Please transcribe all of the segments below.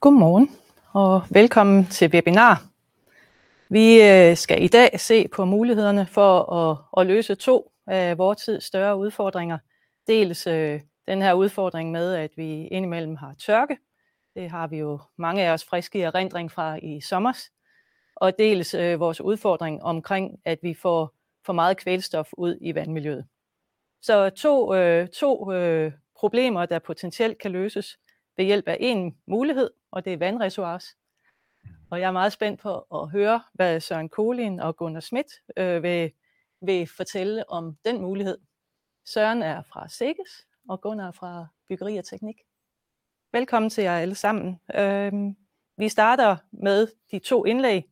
Godmorgen og velkommen til webinar. Vi øh, skal i dag se på mulighederne for at, at løse to af vores tids større udfordringer. Dels øh, den her udfordring med, at vi indimellem har tørke. Det har vi jo mange af os friske erindring fra i sommers. Og dels øh, vores udfordring omkring, at vi får for meget kvælstof ud i vandmiljøet. Så to, øh, to øh, problemer, der potentielt kan løses ved hjælp af en mulighed, og det er vandreservoirs. Og jeg er meget spændt på at høre, hvad Søren Kolin og Gunnar Schmidt øh, vil, vil fortælle om den mulighed. Søren er fra Sikkes, og Gunnar er fra Byggeri og Teknik. Velkommen til jer alle sammen. Øh, vi starter med de to indlæg,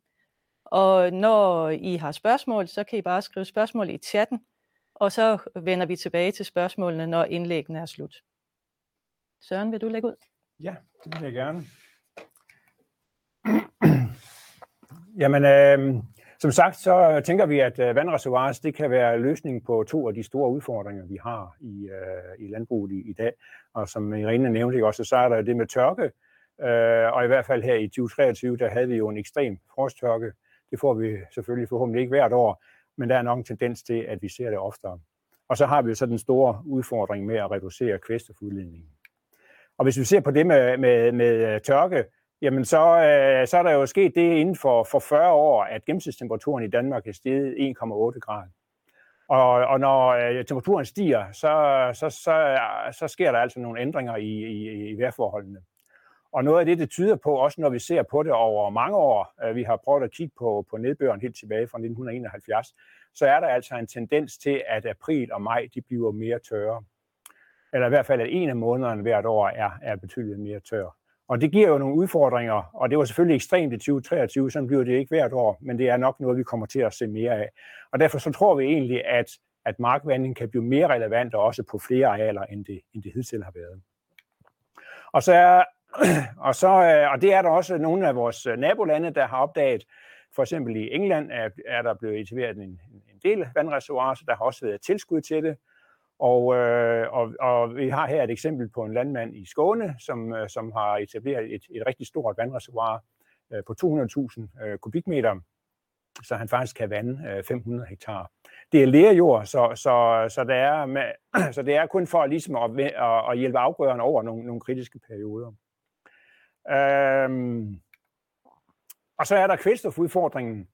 og når I har spørgsmål, så kan I bare skrive spørgsmål i chatten, og så vender vi tilbage til spørgsmålene, når indlæggene er slut. Søren, vil du lægge ud? Ja, det vil jeg gerne. Jamen, øh, som sagt, så tænker vi, at øh, vandreservoirs, det kan være løsningen på to af de store udfordringer, vi har i, øh, i landbruget i, i dag. Og som Irene nævnte også, så er der det med tørke. Øh, og i hvert fald her i 2023, der havde vi jo en ekstrem frosttørke. Det får vi selvfølgelig forhåbentlig ikke hvert år, men der er nok en tendens til, at vi ser det oftere. Og så har vi jo så den store udfordring med at reducere kvælstofudledningen. Og hvis vi ser på det med, med, med øh, tørke, jamen så, øh, så er der jo sket det inden for, for 40 år, at gennemsnitstemperaturen i Danmark er steget 1,8 grader. Og, og når øh, temperaturen stiger, så, så, så, så sker der altså nogle ændringer i, i, i vejrforholdene. Og noget af det, det tyder på, også når vi ser på det over mange år, øh, vi har prøvet at kigge på, på nedbøren helt tilbage fra 1971, så er der altså en tendens til, at april og maj de bliver mere tørre. Eller i hvert fald, at en af månederne hvert år er, er betydeligt mere tør. Og det giver jo nogle udfordringer, og det var selvfølgelig ekstremt i 2023, sådan bliver det ikke hvert år, men det er nok noget, vi kommer til at se mere af. Og derfor så tror vi egentlig, at, at markvanding kan blive mere relevant og også på flere arealer, end det, end det hidtil har været. Og, så er, og, så, øh, og det er der også nogle af vores øh, nabolande, der har opdaget. For eksempel i England er, er der blevet etableret en, en del vandreservoirer, så der har også været tilskud til det. Og, øh, og, og vi har her et eksempel på en landmand i Skåne, som, øh, som har etableret et, et rigtig stort vandreservoir øh, på 200.000 øh, kubikmeter, så han faktisk kan vande øh, 500 hektar. Det er lerjord, så, så, så, det er med, så det er kun for ligesom at, at, at hjælpe afgrøderne over nogle, nogle kritiske perioder. Øhm, og så er der kvælstofudfordringen.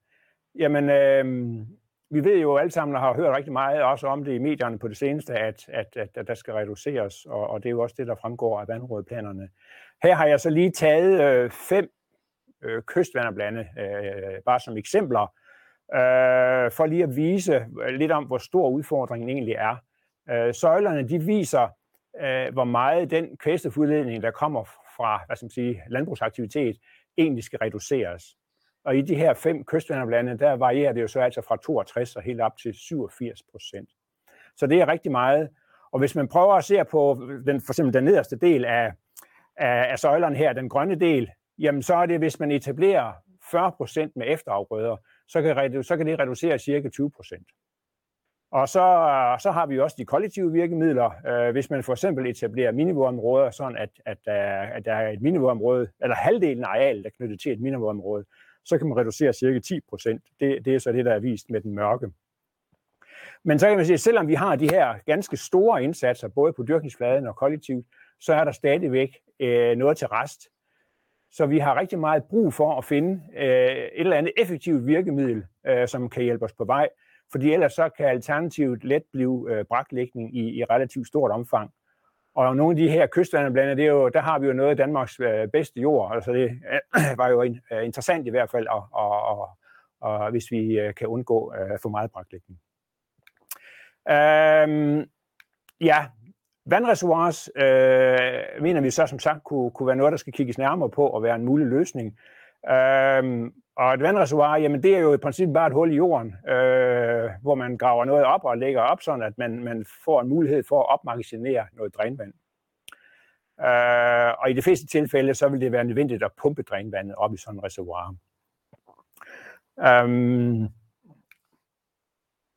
Jamen, øhm, vi ved jo alle sammen, og har hørt rigtig meget også om det i medierne på det seneste, at, at, at, at der skal reduceres, og, og det er jo også det, der fremgår af vandrådplanerne. Her har jeg så lige taget øh, fem øh, kystvanderblande, øh, bare som eksempler, øh, for lige at vise øh, lidt om, hvor stor udfordringen egentlig er. Øh, søjlerne, de viser, øh, hvor meget den kvælstofudledning, der kommer fra hvad skal man sige, landbrugsaktivitet, egentlig skal reduceres. Og i de her fem kystvanderblande, der varierer det jo så altså fra 62 og helt op til 87 procent. Så det er rigtig meget. Og hvis man prøver at se på den, for eksempel den nederste del af, af, af søjlerne her, den grønne del, jamen så er det, hvis man etablerer 40 procent med efterafgrøder, så kan, så kan det reducere cirka 20 procent. Og så, så har vi også de kollektive virkemidler. Øh, hvis man for eksempel etablerer minivådområder, sådan at, at, øh, at der er et minivådområde, eller halvdelen af arealet er knyttet til et minivådområde, så kan man reducere cirka 10 procent. Det, det er så det, der er vist med den mørke. Men så kan man sige, at selvom vi har de her ganske store indsatser, både på dyrkningsfladen og kollektivt, så er der stadigvæk øh, noget til rest. Så vi har rigtig meget brug for at finde øh, et eller andet effektivt virkemiddel, øh, som kan hjælpe os på vej, fordi ellers så kan alternativet let blive øh, braklægning i, i relativt stort omfang. Og nogle af de her kystvanderblande, det er jo, der har vi jo noget af Danmarks øh, bedste jord. Altså det var jo øh, interessant i hvert fald, og, og, og, og hvis vi øh, kan undgå for meget braklægning. Øhm, ja, vandreservoirs øh, mener vi så som sagt kunne, kunne være noget, der skal kigges nærmere på og være en mulig løsning. Øhm, og et vandreservoir, jamen det er jo i princippet bare et hul i jorden, øh, hvor man graver noget op og lægger op, sådan at man, man får en mulighed for at opmagasinere noget drænvand. Øh, og i de fleste tilfælde, så vil det være nødvendigt at pumpe drænvandet op i sådan et reservoir. Um,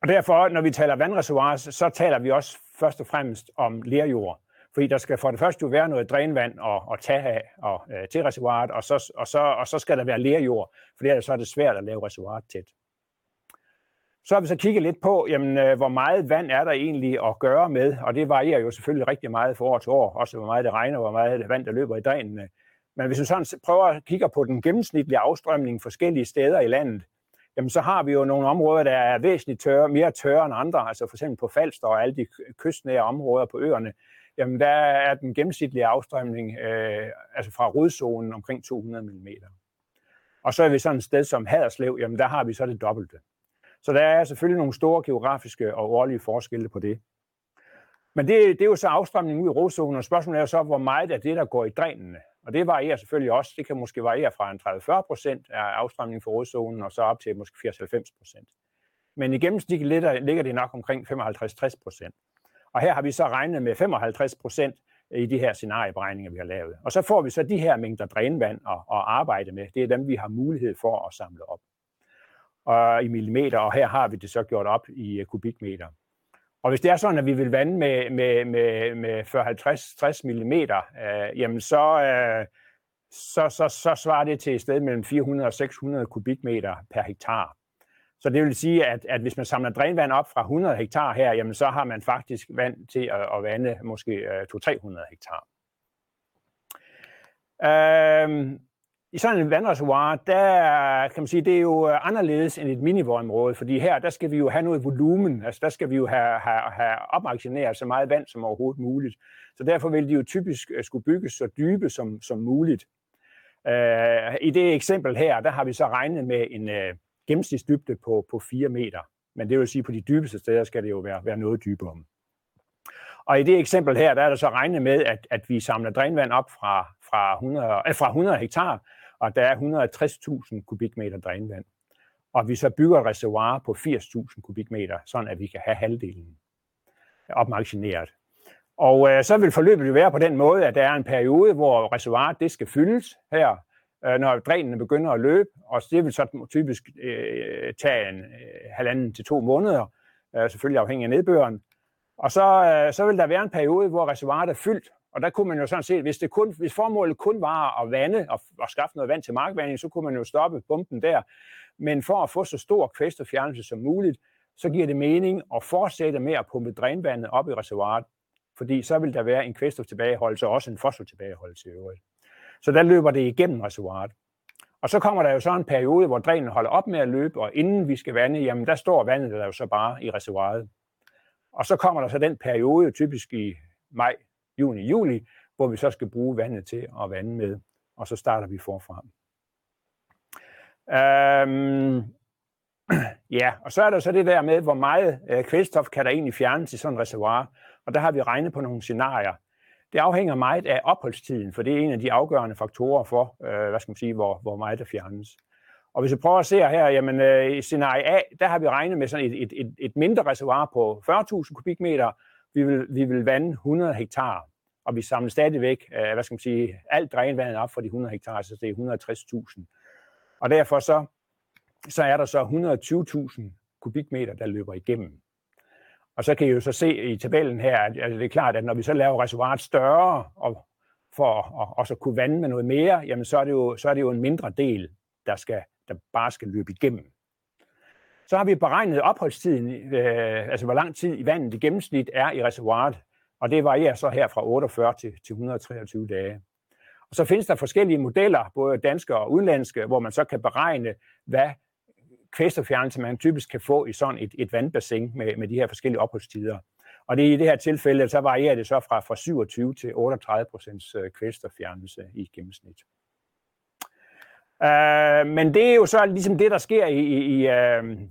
og derfor, når vi taler vandreservoir, så taler vi også først og fremmest om lerjord. Fordi der skal for det første jo være noget drænvand og, og tage af og, øh, til reservoiret, og så, og, så, og så skal der være lerjord, for ellers så er det svært at lave reservoiret tæt. Så har vi så kigget lidt på, jamen, øh, hvor meget vand er der egentlig at gøre med, og det varierer jo selvfølgelig rigtig meget fra år til år, også hvor meget det regner, hvor meget det vand, der løber i drænene. Men hvis vi sådan prøver at kigge på den gennemsnitlige afstrømning forskellige steder i landet, jamen så har vi jo nogle områder, der er væsentligt tørre, mere tørre end andre, altså for eksempel på Falster og alle de kystnære områder på øerne, jamen der er den gennemsnitlige afstrømning øh, altså fra rodzonen omkring 200 mm. Og så er vi sådan et sted som Haderslev, jamen der har vi så det dobbelte. Så der er selvfølgelig nogle store geografiske og årlige forskelle på det. Men det, det er jo så afstrømning ud i rodzonen, og spørgsmålet er jo så, hvor meget af det, der går i drænene. Og det varierer selvfølgelig også. Det kan måske variere fra en 30-40 procent af afstrømning for rodzonen, og så op til måske 80-90 procent. Men i gennemsnit ligger det nok omkring 55-60 procent. Og her har vi så regnet med 55 procent øh, i de her scenarieberegninger, vi har lavet. Og så får vi så de her mængder drænvand at, at arbejde med. Det er dem, vi har mulighed for at samle op og i millimeter, og her har vi det så gjort op i øh, kubikmeter. Og hvis det er sådan, at vi vil vande med, med, med, med 40-50-60 mm, øh, jamen så, øh, så, så, så svarer det til et sted mellem 400 og 600 kubikmeter per hektar. Så det vil sige, at, at hvis man samler drænvand op fra 100 hektar her, jamen så har man faktisk vand til at, at vande måske øh, 200-300 hektar. Øhm, i sådan en vandreservoir, der kan man sige, det er jo øh, anderledes end et minivådområde, fordi her, der skal vi jo have noget volumen, altså der skal vi jo have, have, have opmaksineret så meget vand som overhovedet muligt. Så derfor vil de jo typisk øh, skulle bygges så dybe som, som muligt. Øh, I det eksempel her, der har vi så regnet med en uh, gennemsnitsdybde på, på 4 meter. Men det vil sige, at på de dybeste steder skal det jo være, være noget dybere. Og i det eksempel her, der er der så regnet med, at, at vi samler drænvand op fra, fra, 100, eh, øh, fra 100 hektar, og der er 160.000 kubikmeter drænvand. Og vi så bygger et reservoir på 80.000 kubikmeter, sådan at vi kan have halvdelen opmaksineret. Og øh, så vil forløbet jo være på den måde, at der er en periode, hvor reservoiret det skal fyldes her, øh, når drænene begynder at løbe, og det vil så typisk øh, tage en øh, halvanden til to måneder, øh, selvfølgelig afhængig af nedbøren. Og så, øh, så vil der være en periode, hvor reservoiret er fyldt, og der kunne man jo sådan set, hvis, det kun, hvis formålet kun var at vande og, og skaffe noget vand til markvanding, så kunne man jo stoppe pumpen der. Men for at få så stor kvælstoffjernelse som muligt, så giver det mening at fortsætte med at pumpe drænvandet op i reservoiret, fordi så vil der være en kvælstoftilbageholdelse og også en fosfortilbageholdelse i øvrigt. Så der løber det igennem reservoiret. Og så kommer der jo så en periode, hvor drænen holder op med at løbe, og inden vi skal vande, jamen der står vandet der jo så bare i reservoiret. Og så kommer der så den periode, typisk i maj, juni, juli, hvor vi så skal bruge vandet til at vande med, og så starter vi forfra. Øhm, ja, og så er der så det der med, hvor meget øh, kvælstof kan der egentlig fjernes i sådan et reservoir, og der har vi regnet på nogle scenarier. Det afhænger meget af opholdstiden, for det er en af de afgørende faktorer for, øh, hvad skal man sige, hvor, hvor meget der fjernes. Og hvis vi prøver at se her, jamen øh, i scenarie A, der har vi regnet med sådan et, et, et, et mindre reservoir på 40.000 kubikmeter, vi vil, vi vil vande 100 hektar, og vi samler stadigvæk, øh, hvad skal man sige, alt drænvandet op for de 100 hektar, så det er 160.000. Og derfor så, så er der så 120.000 kubikmeter, der løber igennem. Og så kan I jo så se i tabellen her, at det er klart, at når vi så laver reservoiret større, og for at også kunne vande med noget mere, jamen så er det jo, så er det jo en mindre del, der, skal, der bare skal løbe igennem. Så har vi beregnet opholdstiden, øh, altså hvor lang tid i vandet i gennemsnit er i reservoiret, og det varierer så her fra 48 til, til 123 dage. Og så findes der forskellige modeller, både danske og udenlandske, hvor man så kan beregne, hvad kvæsterfjernelse, man typisk kan få i sådan et, et vandbassin med, med de her forskellige opholdstider. Og det i det her tilfælde, så varierer det så fra, fra 27 til 38 procents øh, kvælstoffjernelse i gennemsnit. Uh, men det er jo så ligesom det, der sker i, i, uh,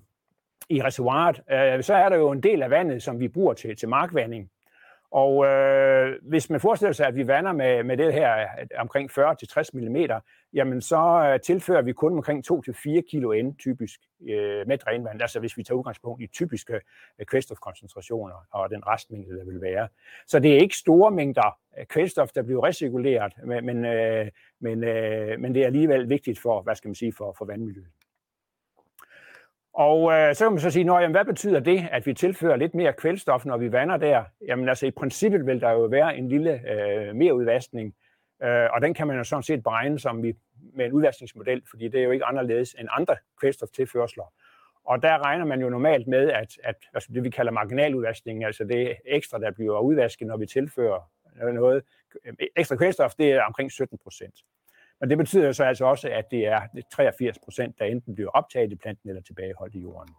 i reservoiret. Uh, så er der jo en del af vandet, som vi bruger til, til markvanding. Og øh, hvis man forestiller sig, at vi vander med, med det her omkring 40-60 mm, jamen så øh, tilfører vi kun omkring 2-4 kilo N typisk øh, med drænvand, altså hvis vi tager udgangspunkt i typiske øh, kvælstofkoncentrationer og den restmængde, der vil være. Så det er ikke store mængder øh, kvælstof, der bliver recirkuleret, men, men, øh, men, øh, men det er alligevel vigtigt for, hvad skal man sige, for, for vandmiljøet. Og øh, så kan man så sige, jamen, hvad betyder det, at vi tilfører lidt mere kvælstof, når vi vander der? Jamen altså i princippet vil der jo være en lille øh, mere udvaskning, øh, og den kan man jo sådan set beregne som vi, med en udvaskningsmodel, fordi det er jo ikke anderledes end andre kvælstoftilførsler. Og der regner man jo normalt med, at, at altså det vi kalder marginaludvaskning, altså det ekstra, der bliver udvasket, når vi tilfører noget, øh, ekstra kvælstof, det er omkring 17 procent. Men det betyder så altså også, at det er 83 procent, der enten bliver optaget i planten eller tilbageholdt i jorden.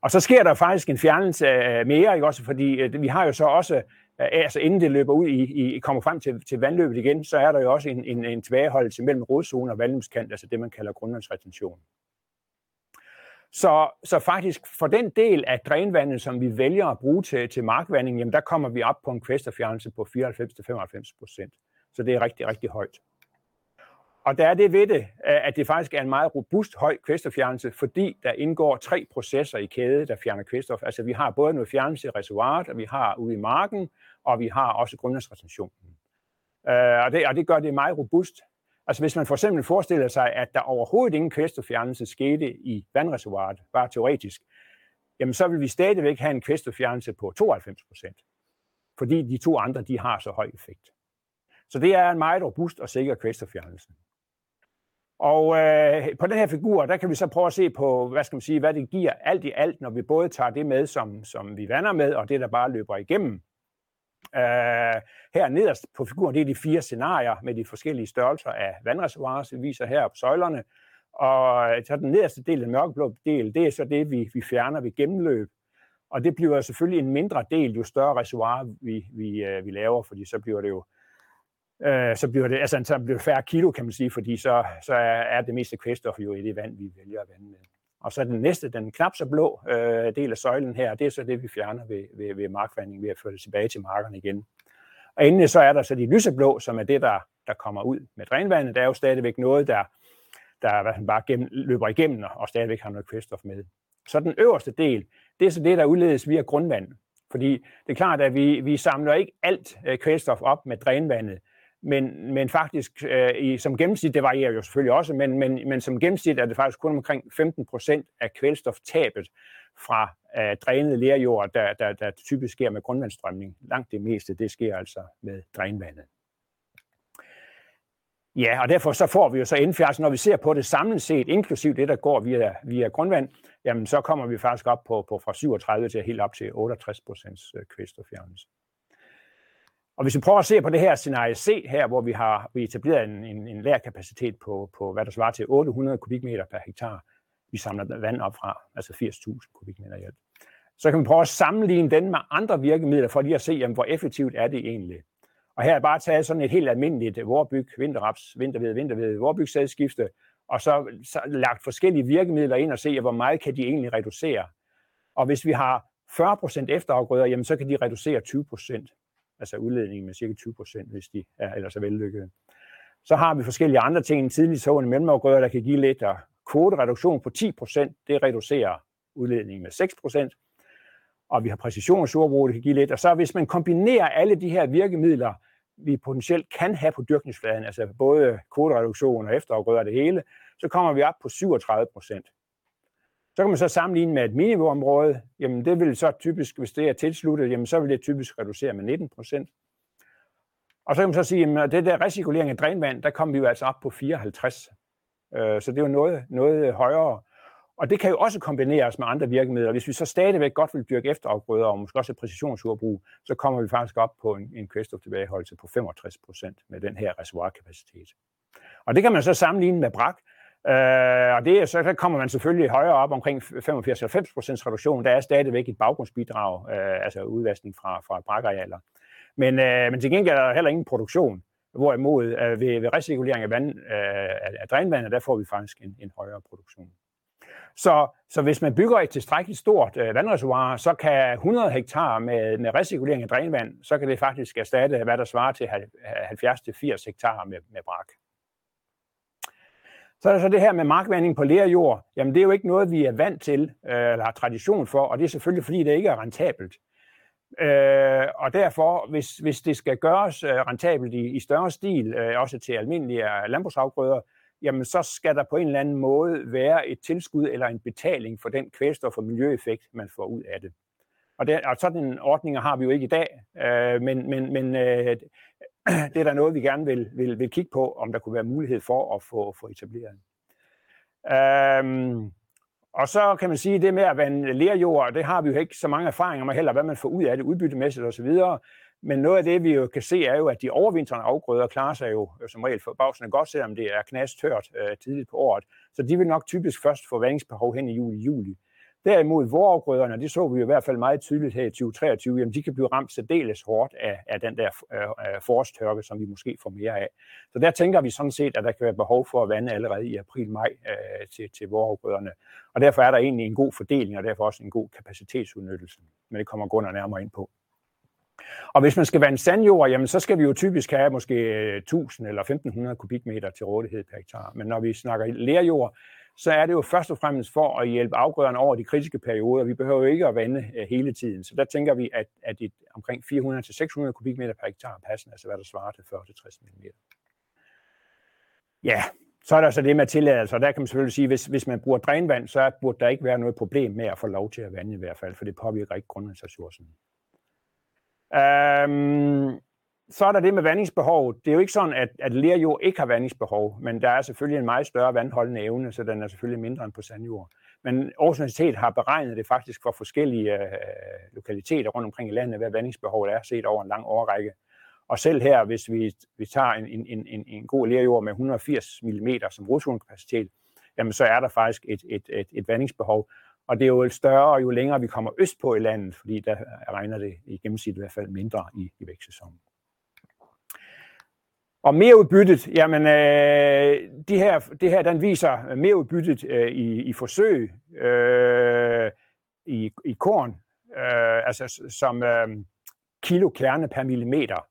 Og så sker der faktisk en fjernelse mere, ikke også? fordi øh, vi har jo så også, øh, altså inden det løber ud i, i kommer frem til, til vandløbet igen, så er der jo også en, en, en tilbageholdelse mellem rodzone og vandløbskant, altså det man kalder grundvandsretention. Så, så faktisk for den del af drænvandet, som vi vælger at bruge til, til markvanding, jamen der kommer vi op på en kvæsterfjernelse på 94-95 procent. Så det er rigtig, rigtig højt. Og der er det ved det, øh, at det faktisk er en meget robust høj kvælstoffjernelse, fordi der indgår tre processer i kæde, der fjerner kvælstof. Altså vi har både noget fjernelse i reservoiret, og vi har ude i marken, og vi har også grundvandsretentionen. Øh, og det, og det gør det meget robust. Altså hvis man for eksempel forestiller sig, at der overhovedet ingen kvælstoffjernelse skete i vandreservoiret, bare teoretisk, jamen så vil vi stadigvæk have en kvælstoffjernelse på 92 procent, fordi de to andre de har så høj effekt. Så det er en meget robust og sikker kvælstoffjernelse. Og øh, på den her figur, der kan vi så prøve at se på, hvad skal man sige, hvad det giver alt i alt, når vi både tager det med, som, som vi vander med, og det, der bare løber igennem. Øh, her nederst på figuren, det er de fire scenarier med de forskellige størrelser af vandreservoirer, som vi viser her på søjlerne. Og øh, så den nederste del, den mørkeblå del, det er så det, vi, vi fjerner ved gennemløb. Og det bliver selvfølgelig en mindre del, jo større reservoir vi, vi, øh, vi laver, fordi så bliver det jo øh, så bliver det, altså, så bliver det færre kilo, kan man sige, fordi så, så er det meste kvælstof jo i det vand, vi vælger at vande med. Og så den næste, den knap så blå øh, del af søjlen her, det er så det, vi fjerner ved, ved, ved markvanding, ved at føre det tilbage til markerne igen. Og endelig så er der så de lyseblå, som er det, der, der kommer ud med drænvandet. Der er jo stadigvæk noget, der, der bare gennem, løber igennem og stadigvæk har noget kvælstof med. Så den øverste del, det er så det, der udledes via grundvand. Fordi det er klart, at vi, vi samler ikke alt øh, kvælstof op med drænvandet, men, men faktisk øh, i, som gennemsnit, det varierer jo selvfølgelig også, men, men, men som gennemsnit er det faktisk kun omkring 15 procent af kvælstoftabet fra øh, drænet lerjord, der, der, der typisk sker med grundvandsstrømning. Langt det meste, det sker altså med drænvandet. Ja, og derfor så får vi jo så indfjernelse, når vi ser på det samlet set, inklusiv det, der går via, via grundvand, jamen så kommer vi faktisk op på, på fra 37 til helt op til 68 procents øh, kvælstoffjernelse. Og hvis vi prøver at se på det her scenarie C her, hvor vi har vi etableret en, en, en lærkapacitet på, på, hvad der svarer til 800 kubikmeter per hektar, vi samler vand op fra, altså 80.000 kubikmeter i alt. Så kan vi prøve at sammenligne den med andre virkemidler, for lige at se, jamen, hvor effektivt er det egentlig. Og her er bare taget sådan et helt almindeligt vorbyg, vinterraps, vinterved, vinterved, vorbygsadsskifte, og så, så lagt forskellige virkemidler ind og se, hvor meget kan de egentlig reducere. Og hvis vi har 40% efterafgrøder, jamen så kan de reducere 20% altså udledningen med cirka 20 procent, hvis de er ellers er vellykkede. Så har vi forskellige andre ting, en tidlig sående mellemafgrøder, der kan give lidt, og kvotereduktion på 10 procent, det reducerer udledningen med 6 procent. Og vi har præcisionsjordbrug, det kan give lidt. Og så hvis man kombinerer alle de her virkemidler, vi potentielt kan have på dyrkningsfladen, altså både kvotereduktion og efterafgrøder og det hele, så kommer vi op på 37 procent. Så kan man så sammenligne med et minimumområde. Jamen det vil så typisk, hvis det er tilsluttet, jamen så vil det typisk reducere med 19 procent. Og så kan man så sige, at det der recirkulering af drænvand, der kommer vi jo altså op på 54. Øh, så det er jo noget, noget højere. Og det kan jo også kombineres med andre virkemidler. Hvis vi så stadigvæk godt vil dyrke efterafgrøder og måske også præcisionsjordbrug, så kommer vi faktisk op på en, en kvælstoftilbageholdelse på 65 procent med den her reservoirkapacitet. Og det kan man så sammenligne med brak, Øh, og det, så kommer man selvfølgelig højere op omkring 85-90% reduktion. Der er stadigvæk et baggrundsbidrag, øh, altså udvaskning fra, fra brakarealer. Men, øh, men til gengæld er der heller ingen produktion. Hvorimod øh, ved, ved recirkulering af, vand, øh, af drænvandet, der får vi faktisk en, en højere produktion. Så, så hvis man bygger et tilstrækkeligt stort øh, vandreservoir, så kan 100 hektar med, med recirkulering af drænvand, så kan det faktisk erstatte, hvad der svarer til 70-80 hektar med, med brak. Så er der så det her med markvanding på lerjord. Jamen det er jo ikke noget, vi er vant til, øh, eller har tradition for, og det er selvfølgelig, fordi det ikke er rentabelt. Øh, og derfor, hvis, hvis det skal gøres øh, rentabelt i, i større stil, øh, også til almindelige øh, landbrugsafgrøder, jamen så skal der på en eller anden måde være et tilskud eller en betaling for den kvælstof- og miljøeffekt, man får ud af det. Og, det, og sådan en ordning har vi jo ikke i dag, øh, men, men, men øh, det er der noget, vi gerne vil, vil, vil kigge på, om der kunne være mulighed for at få, få etableret. Øhm, og så kan man sige, at det med at vande lerjord, det har vi jo ikke så mange erfaringer med heller, hvad man får ud af det, udbyttemæssigt osv. Men noget af det, vi jo kan se, er jo, at de overvintrende afgrøder klarer sig jo som regel forbavsende godt, selvom det er knastørt øh, tidligt på året. Så de vil nok typisk først få vandingsbehov hen i juli-juli. Derimod vorafgrøderne, det så vi jo i hvert fald meget tydeligt her i 2023, jamen de kan blive ramt særdeles hårdt af, af den der øh, øh forstørke, som vi måske får mere af. Så der tænker vi sådan set, at der kan være behov for at vande allerede i april-maj øh, til, til vorafgrøderne. Og derfor er der egentlig en god fordeling, og derfor også en god kapacitetsudnyttelse. Men det kommer Gunnar nærmere ind på. Og hvis man skal vande sandjord, jamen så skal vi jo typisk have måske øh, 1000 eller 1500 kubikmeter til rådighed per hektar. Men når vi snakker lerjord, så er det jo først og fremmest for at hjælpe afgrøderne over de kritiske perioder. Vi behøver jo ikke at vande øh, hele tiden. Så der tænker vi, at, at et, omkring 400-600 kubikmeter per hektar er passende, altså hvad der svarer til 40-60 mm. Ja, så er der så det med tilladelser, der kan man selvfølgelig sige, hvis, hvis man bruger drænvand, så burde der ikke være noget problem med at få lov til at vande i hvert fald, for det påvirker ikke grundvandsressourcen. Øhm, så er der det med vandingsbehov. Det er jo ikke sådan, at, at lerjord ikke har vandingsbehov, men der er selvfølgelig en meget større vandholdende evne, så den er selvfølgelig mindre end på sandjord. Men Aarhus Universitet har beregnet det faktisk for forskellige øh, lokaliteter rundt omkring i landet, hvad vandingsbehovet er set over en lang årrække. Og selv her, hvis vi, vi tager en, en, en, en god lerjord med 180 mm som rodzoneskapacitet, jamen så er der faktisk et, et, et, et vandingsbehov. Og det er jo større, jo længere vi kommer øst på i landet, fordi der regner det i gennemsnit i hvert fald mindre i, i vækstsæsonen. Og merudbyttet, jamen øh, de her, det her den viser øh, merudbyttet øh, i, i forsøg øh, i, i korn, øh, altså som øh, kilo kerne per millimeter.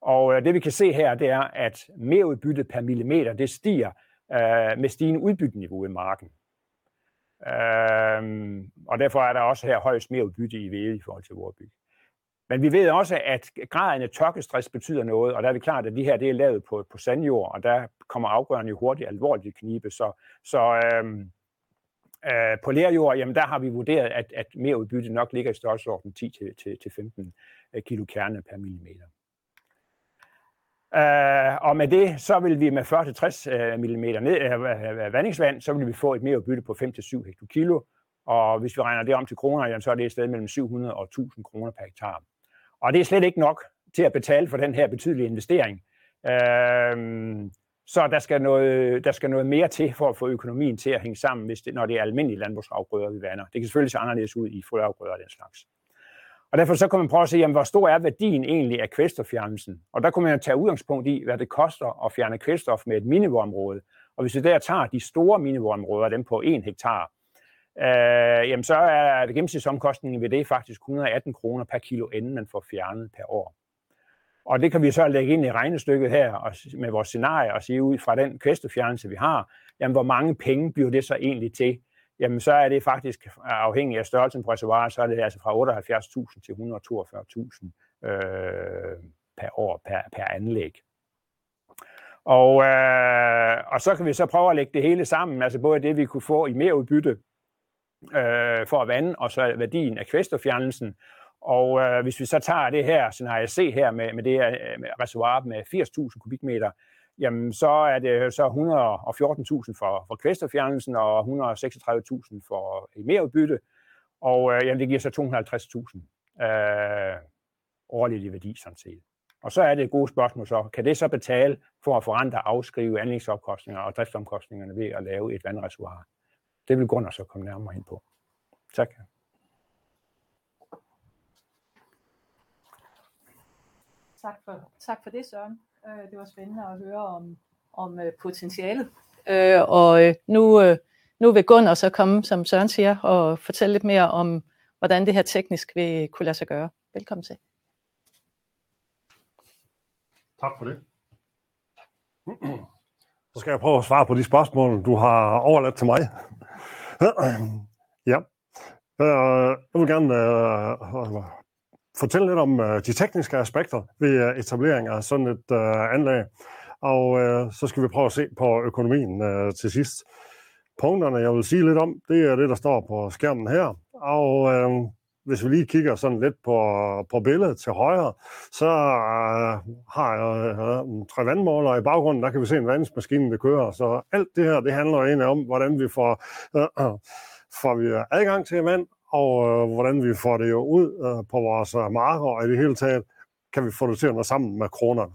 Og øh, det vi kan se her, det er, at merudbyttet per millimeter, det stiger øh, med stigende udbytteniveau i marken. Øh, og derfor er der også her højst merudbytte i hvede i forhold til vores. Men vi ved også, at graden af tørkestress betyder noget, og der er det klart, at de her det er lavet på, på sandjord, og der kommer afgørende jo hurtigt alvorligt knibe. Så, så øhm, øh, på lærjord, jamen der har vi vurderet, at, at mere udbytte nok ligger i størrelsesorden 10-15 øh, kilo kerne per millimeter. Uh, og med det, så vil vi med 40-60 øh, mm ned, uh, vandingsvand, så vil vi få et mere udbytte på 5-7 hektokilo. Og hvis vi regner det om til kroner, jamen, så er det et sted mellem 700 og 1000 kroner per hektar. Og det er slet ikke nok til at betale for den her betydelige investering. Øh, så der skal, noget, der skal noget mere til for at få økonomien til at hænge sammen, hvis det, når det er almindelige landbrugsafgrøder, vi vander. Det kan selvfølgelig se anderledes ud i frøafgrøder og den slags. Og derfor så kan man prøve at se, jamen, hvor stor er værdien egentlig af kvælstoffjernelsen. Og der kunne man tage udgangspunkt i, hvad det koster at fjerne kvælstof med et minivåområde. Og hvis vi der tager de store minivåområder, dem på 1 hektar, øh, jamen så er det gennemsnitsomkostningen ved det faktisk 118 kroner per kilo, inden man får fjernet per år. Og det kan vi så lægge ind i regnestykket her og med vores scenarie og sige ud fra den kvælstoffjernelse, vi har, jamen hvor mange penge bliver det så egentlig til? Jamen så er det faktisk afhængig af størrelsen på reservoiret, så er det altså fra 78.000 til 142.000 øh, per år per, per anlæg. Og, øh, og så kan vi så prøve at lægge det hele sammen, altså både det, vi kunne få i mere udbytte øh, for at vande, og så værdien af kvælstoffjernelsen. Og øh, hvis vi så tager det her scenarie C her med, med det her øh, med reservoir med 80.000 kubikmeter, jamen så er det så 114.000 for, for kvælstoffjernelsen og 136.000 for i merudbytte, og øh, jamen, det giver så 250.000 øh, årligt i værdi sådan set. Og så er det et godt spørgsmål så, kan det så betale for at forandre afskrive anlægsomkostninger og driftsomkostningerne ved at lave et vandreservoir? Det vil Gunnar så komme nærmere ind på. Tak. Tak for, tak for det, Søren. Øh, det var spændende at høre om, om øh, potentialet. Øh, og nu, nu vil Gunnar så komme, som Søren siger, og fortælle lidt mere om, hvordan det her teknisk vil kunne lade sig gøre. Velkommen til. Tak for det. Så skal jeg prøve at svare på de spørgsmål, du har overladt til mig. ja. Øh, jeg vil gerne øh, fortælle lidt om øh, de tekniske aspekter ved øh, etablering af sådan et uh, anlæg. og øh, så skal vi prøve at se på økonomien øh, til sidst. Punkterne, jeg vil sige lidt om, det er det, der står på skærmen her, og øh, hvis vi lige kigger sådan lidt på, på billedet til højre, så øh, har jeg øh, tre vandmålere i baggrunden. Der kan vi se en vandingsmaskine, der kører. Så alt det her, det handler egentlig om, hvordan vi får, øh, får vi øh, adgang til vand, og øh, hvordan vi får det jo ud øh, på vores øh, marker, og i det hele taget kan vi få det til at nå sammen med kronerne.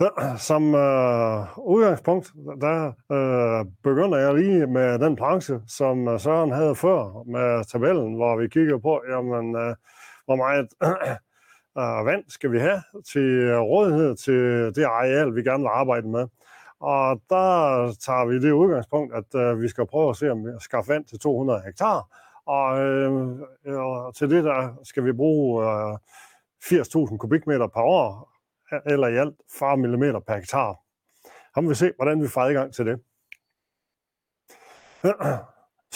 Som øh, udgangspunkt, der øh, begynder jeg lige med den branche, som øh, Søren havde før med tabellen, hvor vi kigger på, jamen, øh, hvor meget øh, vand skal vi have til rådighed til det areal, vi gerne vil arbejde med. Og der tager vi det udgangspunkt, at øh, vi skal prøve at se, om vi skaffe vand til 200 hektar. Og øh, og til det der skal vi bruge øh, 80.000 kubikmeter per år, eller i alt 40 mm per hektar. Så må vi se, hvordan vi får adgang til det.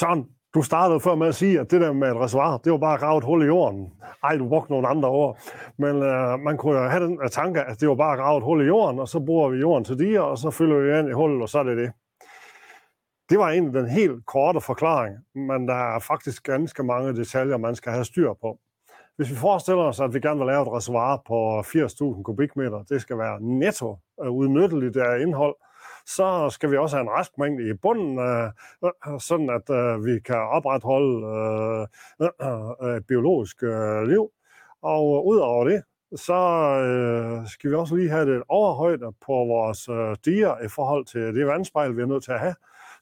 Sådan, du startede før med at sige, at det der med et reservoir, det var bare at grave et hul i jorden. Ej, du brugte nogle andre ord. Men øh, man kunne jo have den øh, tanke, at det var bare at grave et hul i jorden, og så bruger vi jorden til diger, og så fylder vi ind i hullet, og så er det det. Det var egentlig den helt korte forklaring, men der er faktisk ganske mange detaljer, man skal have styr på. Hvis vi forestiller os, at vi gerne vil lave et reservoir på 80.000 kubikmeter, det skal være netto øh, udnytteligt af indhold, så skal vi også have en restmængde i bunden, øh, øh, øh sådan at vi kan opretholde biologisk liv. Og udover det, så skal vi også lige have det overhøjde på vores diger i forhold til det vandspejl, vi er nødt til at have,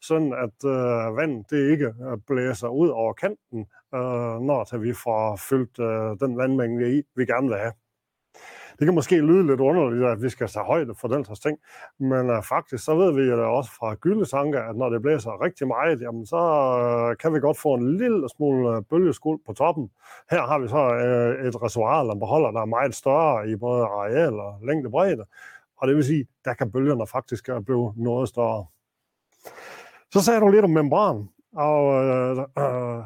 sådan at øh, vand det ikke øh, blæser ud over kanten, øh, når vi får fyldt øh, den vandmængde i, vi gerne vil have. Det kan måske lyde lidt underligt, at vi skal tage højde for den slags ting, men øh, faktisk så ved vi jo også fra gyldetanker, at når det blæser rigtig meget, jamen, så øh, kan vi godt få en lille smule øh, bølgeskuld på toppen. Her har vi så øh, et reservoir eller en beholder, der er meget større i både areal og længde bredde, og det vil sige, der kan bølgerne faktisk øh, blive noget større. Så sagde du lidt om membran, og øh, øh,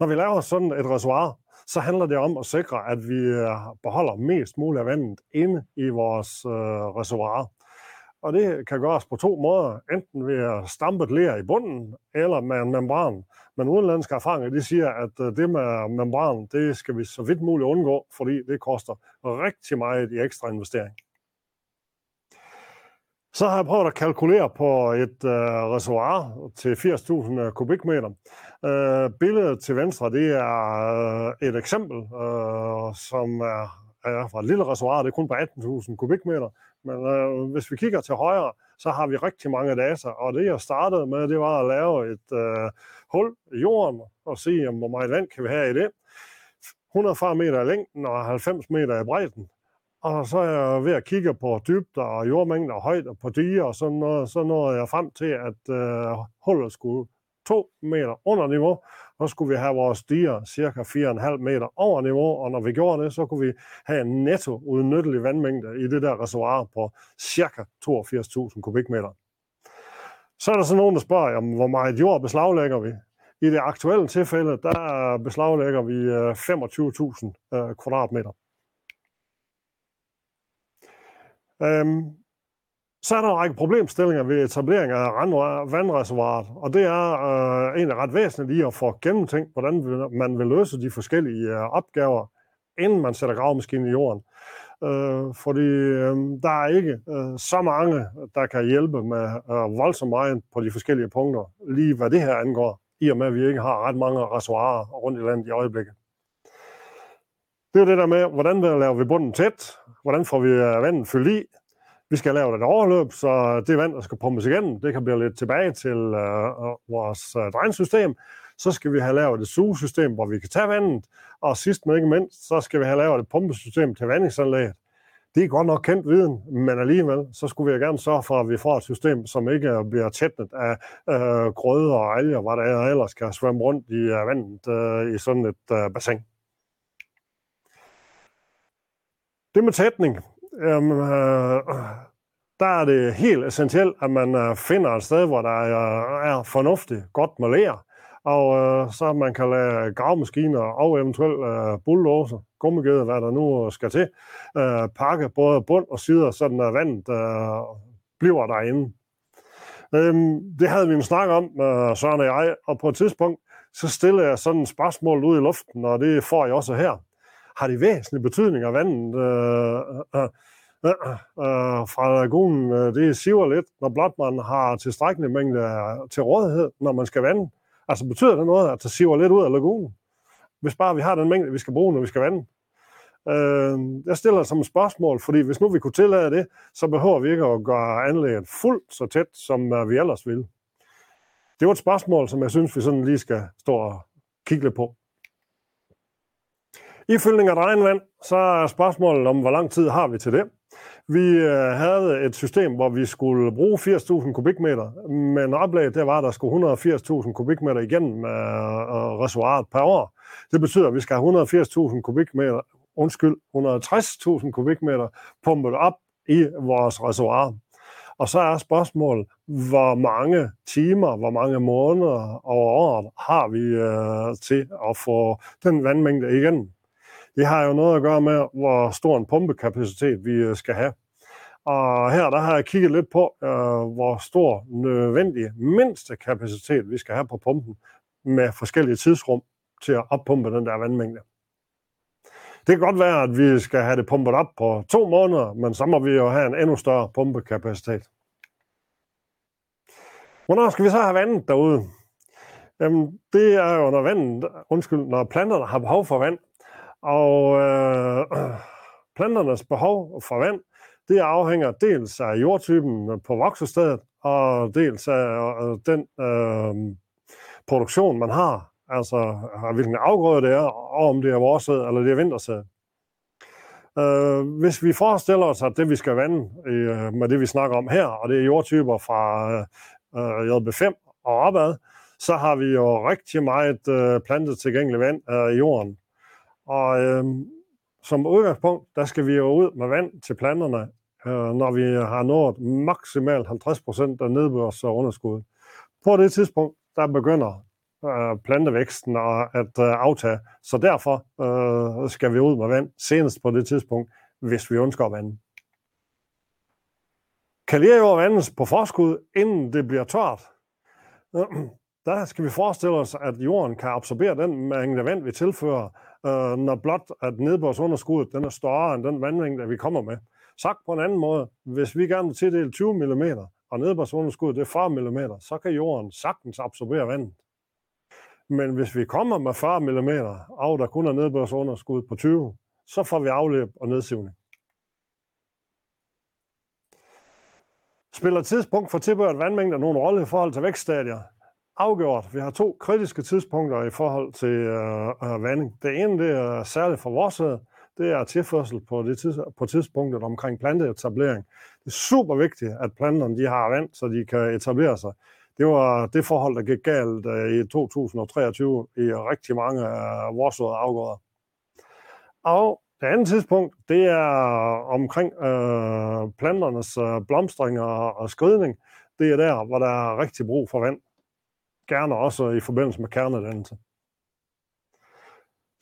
når vi laver sådan et reservoir, så handler det om at sikre, at vi øh, beholder mest muligt af vandet inde i vores øh, reservoir. Og det kan gøres på to måder. Enten ved at stampe et ler i bunden, eller med en membran. Men udenlandske erfaringer de siger, at øh, det med membran, det skal vi så vidt muligt undgå, fordi det koster rigtig meget i ekstra investering. Så har jeg prøvet at kalkulere på et øh, reservoir til 80.000 øh, kubikmeter. Øh, billedet til venstre, det er øh, et eksempel, øh, som er, er fra et lille reservoir, det er kun på 18.000 kubikmeter. Men øh, hvis vi kigger til højre, så har vi rigtig mange data, og det jeg startede med, det var at lave et øh, hul i jorden og se, hvor meget land kan vi have i det. 140 meter i længden og 90 meter i bredden. Og så er jeg ved at kigge på dybder og jordmængder og højder på diger, og sådan noget, så nåede jeg frem til, at øh, hullet skulle 2 meter under niveau, så skulle vi have vores diger cirka 4,5 meter over niveau, og når vi gjorde det, så kunne vi have en netto udnyttelig vandmængde i det der reservoir på cirka 82.000 kubikmeter. Så er der så nogen, der spørger, jamen, hvor meget jord beslaglægger vi? I det aktuelle tilfælde, der beslaglægger vi øh, 25.000 øh, kvadratmeter. Øhm, så er der en række problemstillinger ved etablering af vandreservoiret, og det er øh, egentlig ret væsentligt lige at få gennemtænkt, hvordan man vil løse de forskellige øh, opgaver, inden man sætter gravemaskinen i jorden. Øh, fordi øh, der er ikke øh, så mange, der kan hjælpe med øh, voldsomt meget på de forskellige punkter, lige hvad det her angår, i og med at vi ikke har ret mange reservoirer rundt i landet i øjeblikket. Det er jo det der med, hvordan laver vi bunden tæt, hvordan får vi øh, vandet fyldt i, vi skal lave et overløb, så det vand, der skal pumpes igennem, det kan blive lidt tilbage til øh, øh vores øh, dregnsystem. Så skal vi have lavet et sugesystem, hvor vi kan tage vandet. Og sidst men ikke mindst, så skal vi have lavet et pumpesystem til vandingsanlægget. Det er godt nok kendt viden, men alligevel, så skulle vi gerne sørge for, at vi får et system, som ikke øh, bliver tætnet af øh, grøde og alger, hvad der ellers kan svømme rundt i øh, vandet øh, i sådan et øh, bassin. Det med tætning, øhm, øh, der er det helt essentielt, at man øh, finder et sted, hvor der øh, er fornuftigt godt med ler. og øh, så man kan lade gravmaskiner og eventuelt øh, bulldozer, gummigeder, hvad der nu øh, skal til, øh, pakke både bund og sider, så at vandet øh, bliver derinde. Øhm, det havde vi en snak om, øh, Søren og jeg, og på et tidspunkt, så stiller jeg sådan et spørgsmål ud i luften, og det får jeg også her. Har det væsentlig betydning af vandet øh, øh, øh, øh, fra lagunen? Øh, det siver lidt, når blot man har tilstrækkelig mængde til rådighed, når man skal vande. Altså betyder det noget, at det siver lidt ud af lagunen? Hvis bare vi har den mængde, vi skal bruge, når vi skal vande. Øh, jeg stiller som et spørgsmål, fordi hvis nu vi kunne tillade det, så behøver vi ikke at gøre anlægget fuldt så tæt, som øh, vi ellers ville. Det var et spørgsmål, som jeg synes, vi sådan lige skal stå og kigge lidt på. I fyldning af regnvand, så er spørgsmålet om, hvor lang tid har vi til det. Vi øh, havde et system, hvor vi skulle bruge 80.000 kubikmeter, men oplægget det var, at der skulle 180.000 kubikmeter igennem øh, reservoiret per år. Det betyder, at vi skal have 180.000 kubikmeter, undskyld, 160.000 kubikmeter pumpet op i vores reservoir. Og så er spørgsmålet, hvor mange timer, hvor mange måneder over året har vi øh, til at få den vandmængde igen. Det har jo noget at gøre med, hvor stor en pumpekapacitet vi øh, skal have. Og her der har jeg kigget lidt på, øh, hvor stor nødvendig mindste kapacitet vi skal have på pumpen med forskellige tidsrum til at oppumpe den der vandmængde. Det kan godt være, at vi skal have det pumpet op på to måneder, men så må vi jo have en endnu større pumpekapacitet. Hvornår skal vi så have vandet derude? Jamen, det er jo, når vandet, undskyld, når planterne har behov for vand. Og øh, planternes behov for vand, det afhænger dels af jordtypen på voksestedet, og dels af øh, den øh, produktion, man har. Altså, øh, hvilken afgrøde det er, og om det er vorsæd eller det er vintersæd. Øh, hvis vi forestiller os, at det vi skal vande øh, med det vi snakker om her, og det er jordtyper fra øh, øh JB5 og opad, så har vi jo rigtig meget øh, plantet tilgængelig vand øh, i jorden. Og øh, som udgangspunkt, der skal vi jo ud med vand til planterne, øh, når vi har nået maksimalt 50% af nedbørs underskud. På det tidspunkt, der begynder øh, plantevæksten at, at øh, aftage, så derfor øh, skal vi ud med vand senest på det tidspunkt, hvis vi ønsker at vande. Kan lerjord vandes på forskud, inden det bliver tørt? Der skal vi forestille os, at jorden kan absorbere den mængde vand, vi tilfører, øh, når blot at nedbørsunderskuddet den er større end den vandmængde, vi kommer med. Sagt på en anden måde, hvis vi gerne vil tildele 20 mm, og nedbørsunderskuddet det er 40 mm, så kan jorden sagtens absorbere vandet. Men hvis vi kommer med 40 mm, og der kun er nedbørsunderskud på 20, så får vi afløb og nedsivning. Spiller tidspunkt for tilbørt vandmængder nogen rolle i forhold til vækststadier? Afgjort. Vi har to kritiske tidspunkter i forhold til øh, øh, vanding. Det ene det er særligt for vores det er tilførsel på, det tids, på tidspunktet omkring planteetablering. Det er super vigtigt, at planterne de har vand, så de kan etablere sig. Det var det forhold, der gik galt øh, i 2023 i rigtig mange af vores afgrøder. Og det andet tidspunkt, det er omkring øh, planternes øh, blomstring og, og skridning. Det er der, hvor der er rigtig brug for vand. Gerne også i forbindelse med kernedannelse.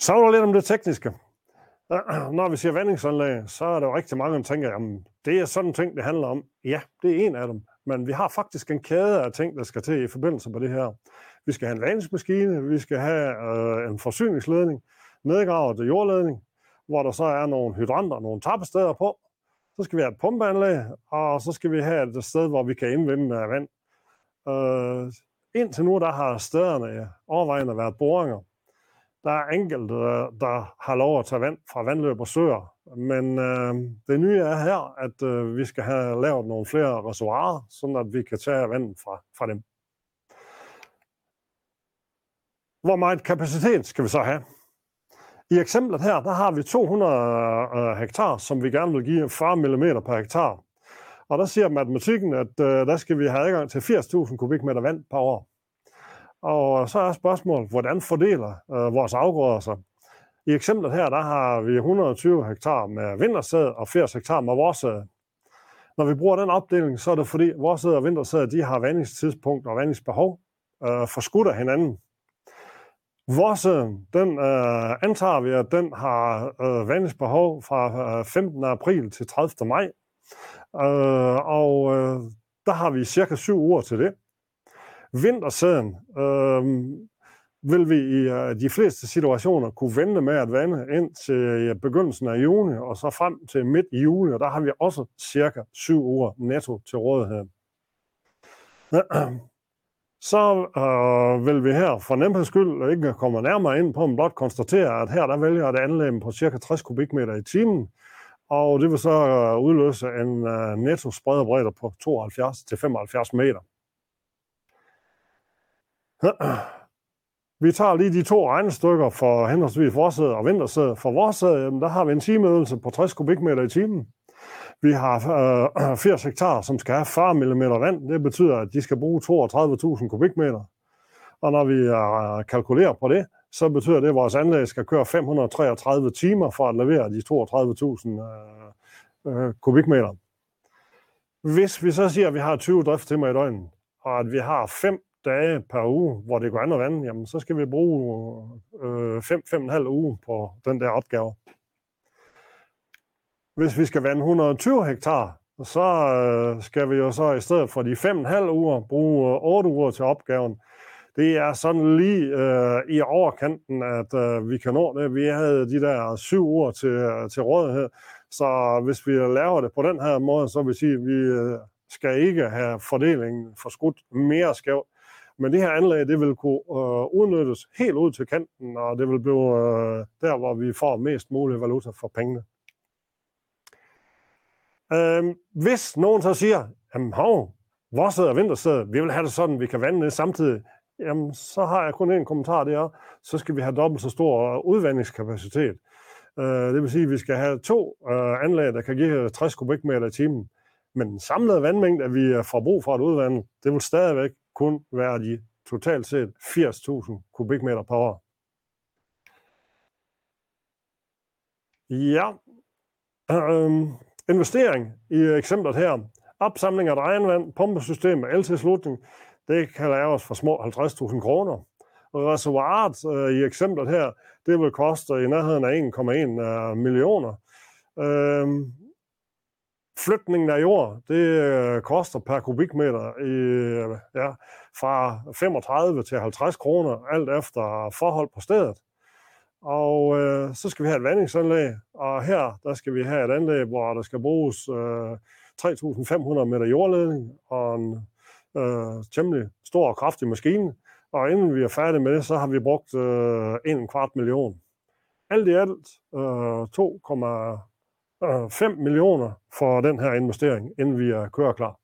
Så er der lidt om det tekniske. Når vi siger vandingsanlæg, så er der jo rigtig mange, der tænker, at det er sådan ting, det handler om. Ja, det er en af dem. Men vi har faktisk en kæde af ting, der skal til i forbindelse med det her. Vi skal have en vandingsmaskine, vi skal have øh, en forsyningsledning, nedgravet jordledning, hvor der så er nogle hydranter, nogle tappesteder på. Så skal vi have et pumpeanlæg, og så skal vi have et sted, hvor vi kan indvinde vand. Øh, indtil nu, der har stederne overvejende været boringer. Der er enkelte, øh, der har lov at tage vand fra vandløb og søer, men øh, det nye er her, at øh, vi skal have lavet nogle flere reservoirer, så at vi kan tage vand fra, fra dem. Hvor meget kapacitet skal vi så have? I eksemplet her, der har vi 200 øh, hektar, som vi gerne vil give 40 mm per hektar. Og der siger matematikken, at øh, der skal vi have adgang til 80.000 kubikmeter vand per år. Og så er spørgsmålet, hvordan fordeler øh, vores afgrøder sig? I eksemplet her, der har vi 120 hektar med vintersæd og 80 hektar med vorsæd. Når vi bruger den opdeling, så er det fordi, vorsæd og vintersæd, de har vandingstidspunkt og vandingsbehov øh, forskudt af hinanden. Vorsøen, den øh, antager vi, at den har øh, vandingsbehov fra øh, 15. april til 30. maj. Øh, og øh, der har vi cirka syv uger til det. Vintersæden øh, vil vi i øh, de fleste situationer kunne vente med at vande ind til begyndelsen af juni, og så frem til midt i juli, og der har vi også cirka syv uger netto til rådighed. Så øh, vil vi her for nemheds skyld ikke komme nærmere ind på, men blot konstatere, at her der vælger et anlæg på cirka 60 kubikmeter i timen, og det vil så øh, udløse en øh, netto spredebredde på 72-75 meter. Vi tager lige de to regnestykker for henholdsvis forsæde og vintersæde. For vores der har vi en timeøvelse på 60 kubikmeter i timen. Vi har øh, 80 hektar, som skal have 40 mm vand. Det betyder, at de skal bruge 32.000 kubikmeter. Og når vi øh, kalkulerer på det, så betyder det, at vores anlæg skal køre 533 timer for at levere de 32.000 øh, øh, kubikmeter. Hvis vi så siger, at vi har 20 driftstimer i døgnet, og at vi har 5 dage per uge, hvor det går andet vand, jamen så skal vi bruge 5-5,5 øh, uge på den der opgave. Hvis vi skal vande 120 hektar, så øh, skal vi jo så i stedet for de 5,5 uger bruge øh, 8 uger til opgaven. Det er sådan lige øh, i overkanten, at øh, vi kan nå det. Vi havde de der syv uger til, øh, til rådighed, så hvis vi laver det på den her måde, så vil sige, at vi øh, skal ikke have fordelingen forskudt mere skævt. Men det her anlæg, det vil kunne øh, udnyttes helt ud til kanten, og det vil blive øh, der, hvor vi får mest mulig valuta for pengene. Øh, hvis nogen så siger, jamen hov, vores og vintersæde, vi vil have det sådan, vi kan vande det samtidig, jamen så har jeg kun en kommentar, det er, så skal vi have dobbelt så stor øh, udvandingskapacitet. Øh, det vil sige, at vi skal have to øh, anlæg, der kan give 60 kubikmeter i timen. Men den samlede vandmængde, vi får brug for at udvande, det vil stadigvæk kun være de totalt set 80.000 kubikmeter per år. Ja, øhm, investering i eksemplet her. Opsamling af regnvand, pumpesystem med el-tilslutning, det kan laves for små 50.000 kroner. Reservoiret øh, i eksemplet her, det vil koste i nærheden af 1,1 øh, millioner. Øh, flytningen af jord, det øh, koster per kubikmeter i, øh, ja, fra 35 til 50 kroner, alt efter forhold på stedet. Og øh, så skal vi have et vandingsanlæg, og her der skal vi have et anlæg, hvor der skal bruges øh, 3.500 meter jordledning og en øh, temmelig stor og kraftig maskine. Og inden vi er færdige med det, så har vi brugt øh, en kvart million. Alt i alt øh, 2,5 øh, millioner for den her investering, inden vi er klar.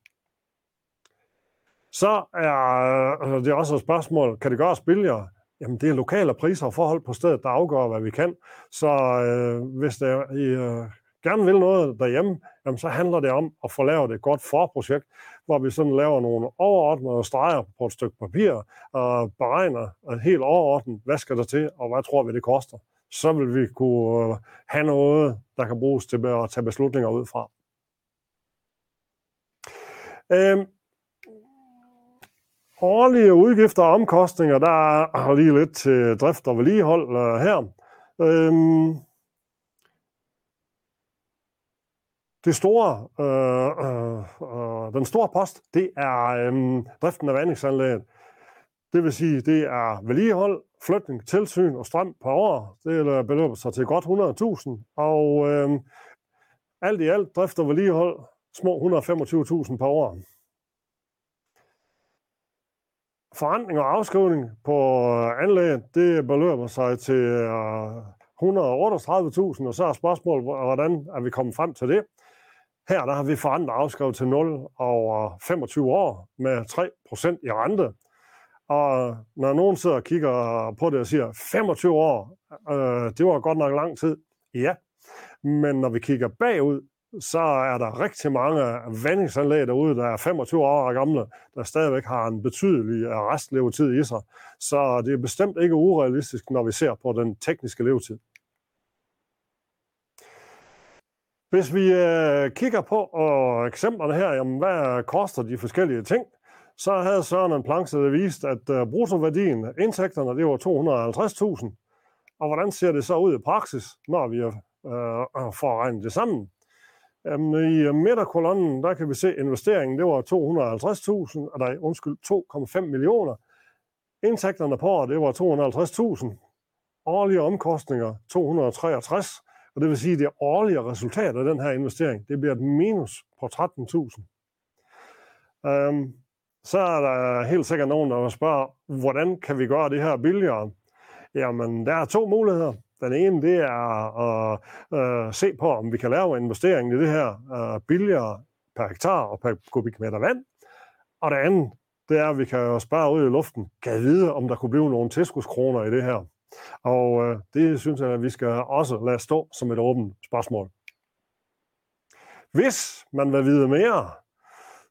Så er øh, det er også et spørgsmål, kan det gøres billigere? Jamen, det er lokale priser og forhold på stedet, der afgør, hvad vi kan. Så øh, hvis der, I øh, gerne vil noget derhjemme, jamen, så handler det om at få lavet et godt forprojekt, hvor vi sådan laver nogle overordnede streger på et stykke papir og beregner helt overordnet, hvad skal der til, og hvad tror vi, det koster. Så vil vi kunne øh, have noget, der kan bruges til at tage beslutninger ud fra. Øhm, årlige udgifter og omkostninger, der er lige lidt til drift og vedligehold uh, her. Øhm, det store, øh, øh, øh, den store post, det er øh, driften af vandingsanlægget. Det vil sige, det er vedligehold, flytning, tilsyn og strøm per år. Det beløber sig til godt 100.000. Og øh, alt i alt drift og vedligehold små 125.000 per år. Forandring og afskrivning på øh, anlægget, det beløber sig til øh, 138.000, og så er spørgsmålet, hvordan er vi kommet frem til det? Her der har vi forandret afskrevet til 0 over 25 år med 3% i rente. Og når nogen sidder og kigger på det og siger, 25 år, øh, det var godt nok lang tid. Ja, men når vi kigger bagud, så er der rigtig mange vandingsanlæg derude, der er 25 år gamle, der stadigvæk har en betydelig øh, restlevetid i sig. Så det er bestemt ikke urealistisk, når vi ser på den tekniske levetid. Hvis vi øh, kigger på og eksemplerne her, jamen, hvad koster de forskellige ting, så havde Søren en planche, der viste, at øh, bruttoværdien, indtægterne, det var 250.000. Og hvordan ser det så ud i praksis, når vi øh, øh, får regnet det sammen? Jamen, I øh, midterkolonnen, der kan vi se, at investeringen det var 250.000, nej, undskyld, 2,5 millioner. Indtægterne på året, det var 250.000. Årlige omkostninger 263. Og det vil sige, at det årlige resultat af den her investering, det bliver et minus på 13.000. Um, øhm, så er der helt sikkert nogen, der spørger, hvordan kan vi gøre det her billigere? Jamen, der er to muligheder. Den ene, det er at uh, se på, om vi kan lave investeringen i det her uh, billigere per hektar og per kubikmeter vand. Og det andet, det er, at vi kan spare ud i luften, kan vide, om der kunne blive nogle tilskudskroner i det her. Og øh, det synes jeg, at vi skal også lade stå som et åbent spørgsmål. Hvis man vil vide mere,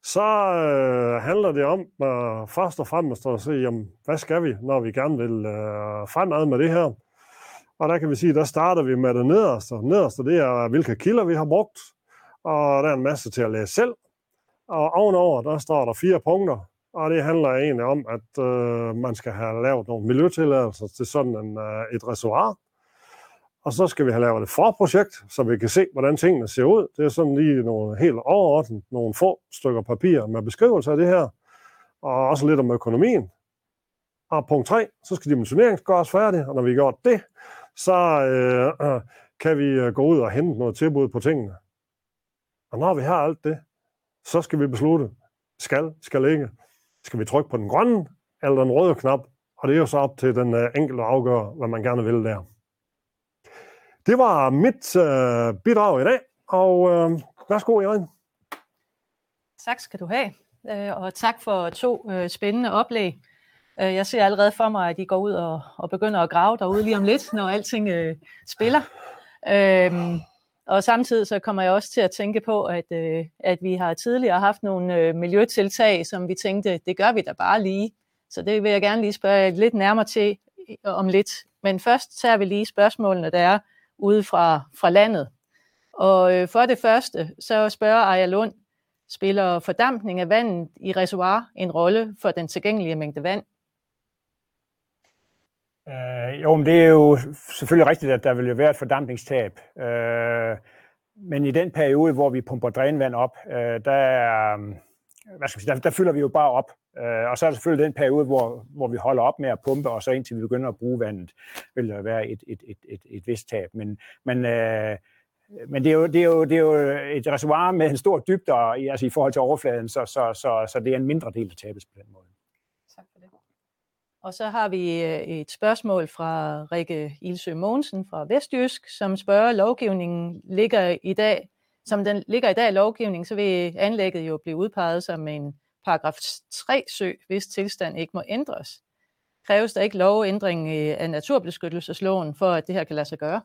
så øh, handler det om øh, først og fremmest at se, jamen, hvad skal vi, når vi gerne vil øh, fremad med det her. Og der kan vi sige, der starter vi med det nederste. Nederste, det er, hvilke kilder vi har brugt, og der er en masse til at læse selv. Og ovenover, der står der fire punkter, og det handler egentlig om, at øh, man skal have lavet nogle miljøtilladelser til sådan en, øh, et reservoir. Og så skal vi have lavet et forprojekt, så vi kan se, hvordan tingene ser ud. Det er sådan lige nogle helt overordnet, nogle få stykker papir med beskrivelse af det her, og også lidt om økonomien. Og punkt 3, så skal dimensioneringen gøres færdig, og når vi har gjort det, så øh, øh kan vi øh, gå ud og hente noget tilbud på tingene. Og når vi har alt det, så skal vi beslutte, skal, skal ikke. Skal vi trykke på den grønne eller den røde knap? Og det er jo så op til den øh, enkelte at afgøre, hvad man gerne vil der. Det var mit øh, bidrag i dag, og øh, værsgo, Irene. Tak skal du have, øh, og tak for to øh, spændende oplæg. Øh, jeg ser allerede for mig, at I går ud og, og begynder at grave derude lige om lidt, når alting øh, spiller. Øhm, og samtidig så kommer jeg også til at tænke på, at, øh, at vi har tidligere haft nogle øh, miljøtiltag, som vi tænkte, det gør vi da bare lige. Så det vil jeg gerne lige spørge lidt nærmere til øh, om lidt. Men først tager vi lige spørgsmålene, der er ude fra, fra landet. Og øh, for det første, så spørger Aja Lund, spiller fordampning af vandet i reservoir en rolle for den tilgængelige mængde vand? Øh, jo, men det er jo selvfølgelig rigtigt, at der vil jo være et fordampningstab. Øh, men i den periode, hvor vi pumper drænvand op, øh, der, øh, hvad skal sige, der, der fylder vi jo bare op. Øh, og så er der selvfølgelig den periode, hvor, hvor vi holder op med at pumpe, og så indtil vi begynder at bruge vandet, vil der være et, et, et, et, et vist tab. Men, men, øh, men det, er jo, det, er jo, det er jo et reservoir med en stor dybde altså i forhold til overfladen, så, så, så, så det er en mindre del, der tabes på den måde. Og så har vi øh, et spørgsmål fra Rikke Ilsø Mogensen fra Vestjysk, som spørger, lovgivningen ligger i dag, som den ligger i dag i lovgivningen, så vil anlægget jo blive udpeget som en paragraf 3 sø, hvis tilstand ikke må ændres. Kræves der ikke lovændring øh, af naturbeskyttelsesloven for, at det her kan lade sig gøre?